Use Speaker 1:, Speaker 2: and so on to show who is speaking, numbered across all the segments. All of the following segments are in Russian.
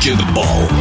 Speaker 1: баскетбол.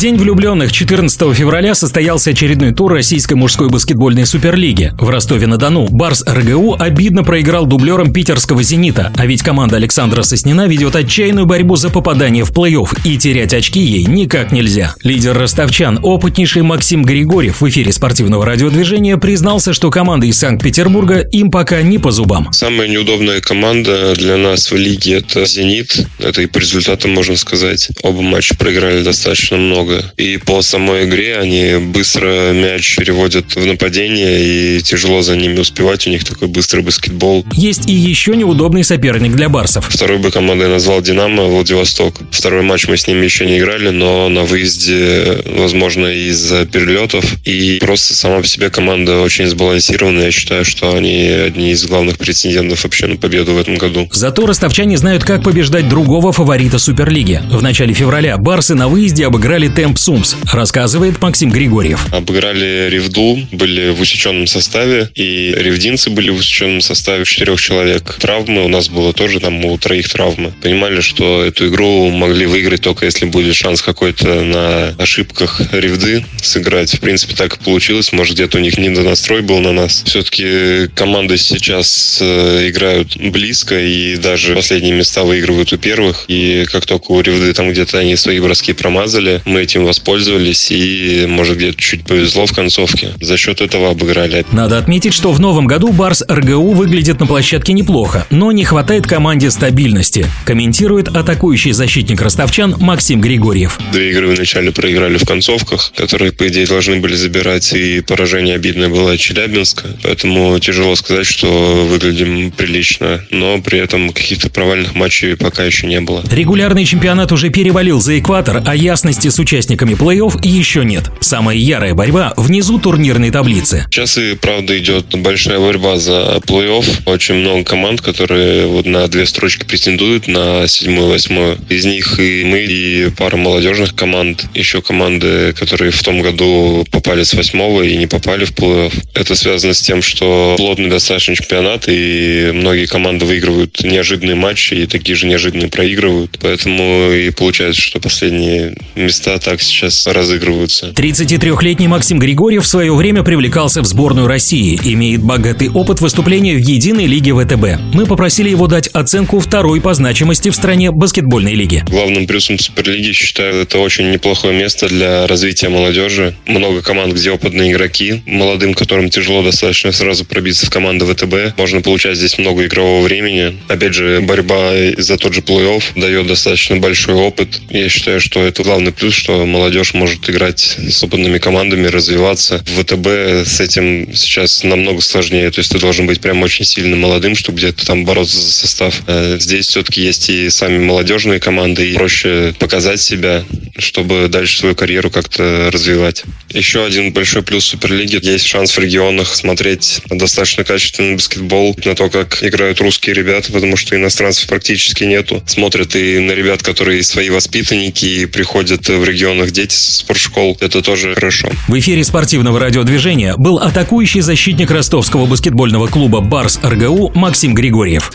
Speaker 2: День влюбленных 14 февраля состоялся очередной тур российской мужской баскетбольной суперлиги. В Ростове-на-Дону Барс РГУ обидно проиграл дублерам питерского «Зенита», а ведь команда Александра Соснина ведет отчаянную борьбу за попадание в плей-офф, и терять очки ей никак нельзя. Лидер ростовчан, опытнейший Максим Григорьев в эфире спортивного радиодвижения признался, что команда из Санкт-Петербурга им пока не по зубам.
Speaker 3: Самая неудобная команда для нас в лиге – это «Зенит». Это и по результатам можно сказать. Оба матча проиграли достаточно много много. И по самой игре они быстро мяч переводят в нападение, и тяжело за ними успевать. У них такой быстрый баскетбол.
Speaker 2: Есть и еще неудобный соперник для барсов.
Speaker 3: Второй бы командой назвал «Динамо» Владивосток. Второй матч мы с ними еще не играли, но на выезде, возможно, из-за перелетов. И просто сама по себе команда очень сбалансированная. Я считаю, что они одни из главных претендентов вообще на победу в этом году.
Speaker 2: Зато ростовчане знают, как побеждать другого фаворита Суперлиги. В начале февраля барсы на выезде обыграли Темп Сумс, рассказывает Максим Григорьев.
Speaker 3: Обыграли Ревду, были в усеченном составе, и ревдинцы были в усеченном составе четырех человек. Травмы у нас было тоже, там у троих травмы. Понимали, что эту игру могли выиграть только если будет шанс какой-то на ошибках Ревды сыграть. В принципе, так и получилось. Может, где-то у них недонастрой был на нас. Все-таки команды сейчас э, играют близко, и даже последние места выигрывают у первых. И как только у Ревды там где-то они свои броски промазали, мы этим воспользовались и, может, где-то чуть повезло в концовке. За счет этого обыграли.
Speaker 2: Надо отметить, что в новом году Барс РГУ выглядит на площадке неплохо, но не хватает команде стабильности, комментирует атакующий защитник ростовчан Максим Григорьев.
Speaker 3: Две игры вначале проиграли в концовках, которые, по идее, должны были забирать, и поражение обидное было от Челябинска, поэтому тяжело сказать, что выглядим прилично, но при этом каких-то провальных матчей пока еще не было.
Speaker 2: Регулярный чемпионат уже перевалил за экватор, а ясности с участниками плей-офф еще нет. Самая ярая борьба внизу турнирной таблицы.
Speaker 3: Сейчас и правда идет большая борьба за плей-офф. Очень много команд, которые вот на две строчки претендуют на седьмую, восьмую. Из них и мы, и пара молодежных команд. Еще команды, которые в том году попали с восьмого и не попали в плей-офф. Это связано с тем, что плотный достаточно чемпионат, и многие команды выигрывают неожиданные матчи, и такие же неожиданные проигрывают. Поэтому и получается, что последние места так сейчас разыгрываются.
Speaker 2: 33-летний Максим Григорьев в свое время привлекался в сборную России, имеет богатый опыт выступления в единой лиге ВТБ. Мы попросили его дать оценку второй по значимости в стране баскетбольной лиги.
Speaker 3: Главным плюсом Суперлиги считаю это очень неплохое место для развития молодежи. Много команд, где опытные игроки, молодым, которым тяжело достаточно сразу пробиться в команду ВТБ. Можно получать здесь много игрового времени. Опять же, борьба за тот же плей-офф дает достаточно большой опыт. Я считаю, что это главный плюс, что что молодежь может играть с опытными командами, развиваться. В ВТБ с этим сейчас намного сложнее. То есть ты должен быть прям очень сильно молодым, чтобы где-то там бороться за состав. А здесь все-таки есть и сами молодежные команды, и проще показать себя, чтобы дальше свою карьеру как-то развивать. Еще один большой плюс Суперлиги. Есть шанс в регионах смотреть достаточно качественный баскетбол, на то, как играют русские ребята, потому что иностранцев практически нету. Смотрят и на ребят, которые свои воспитанники, и приходят в регион регионах дети с спортшкол. Это тоже хорошо.
Speaker 2: В эфире спортивного радиодвижения был атакующий защитник ростовского баскетбольного клуба «Барс РГУ» Максим Григорьев.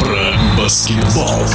Speaker 1: Про баскетбол.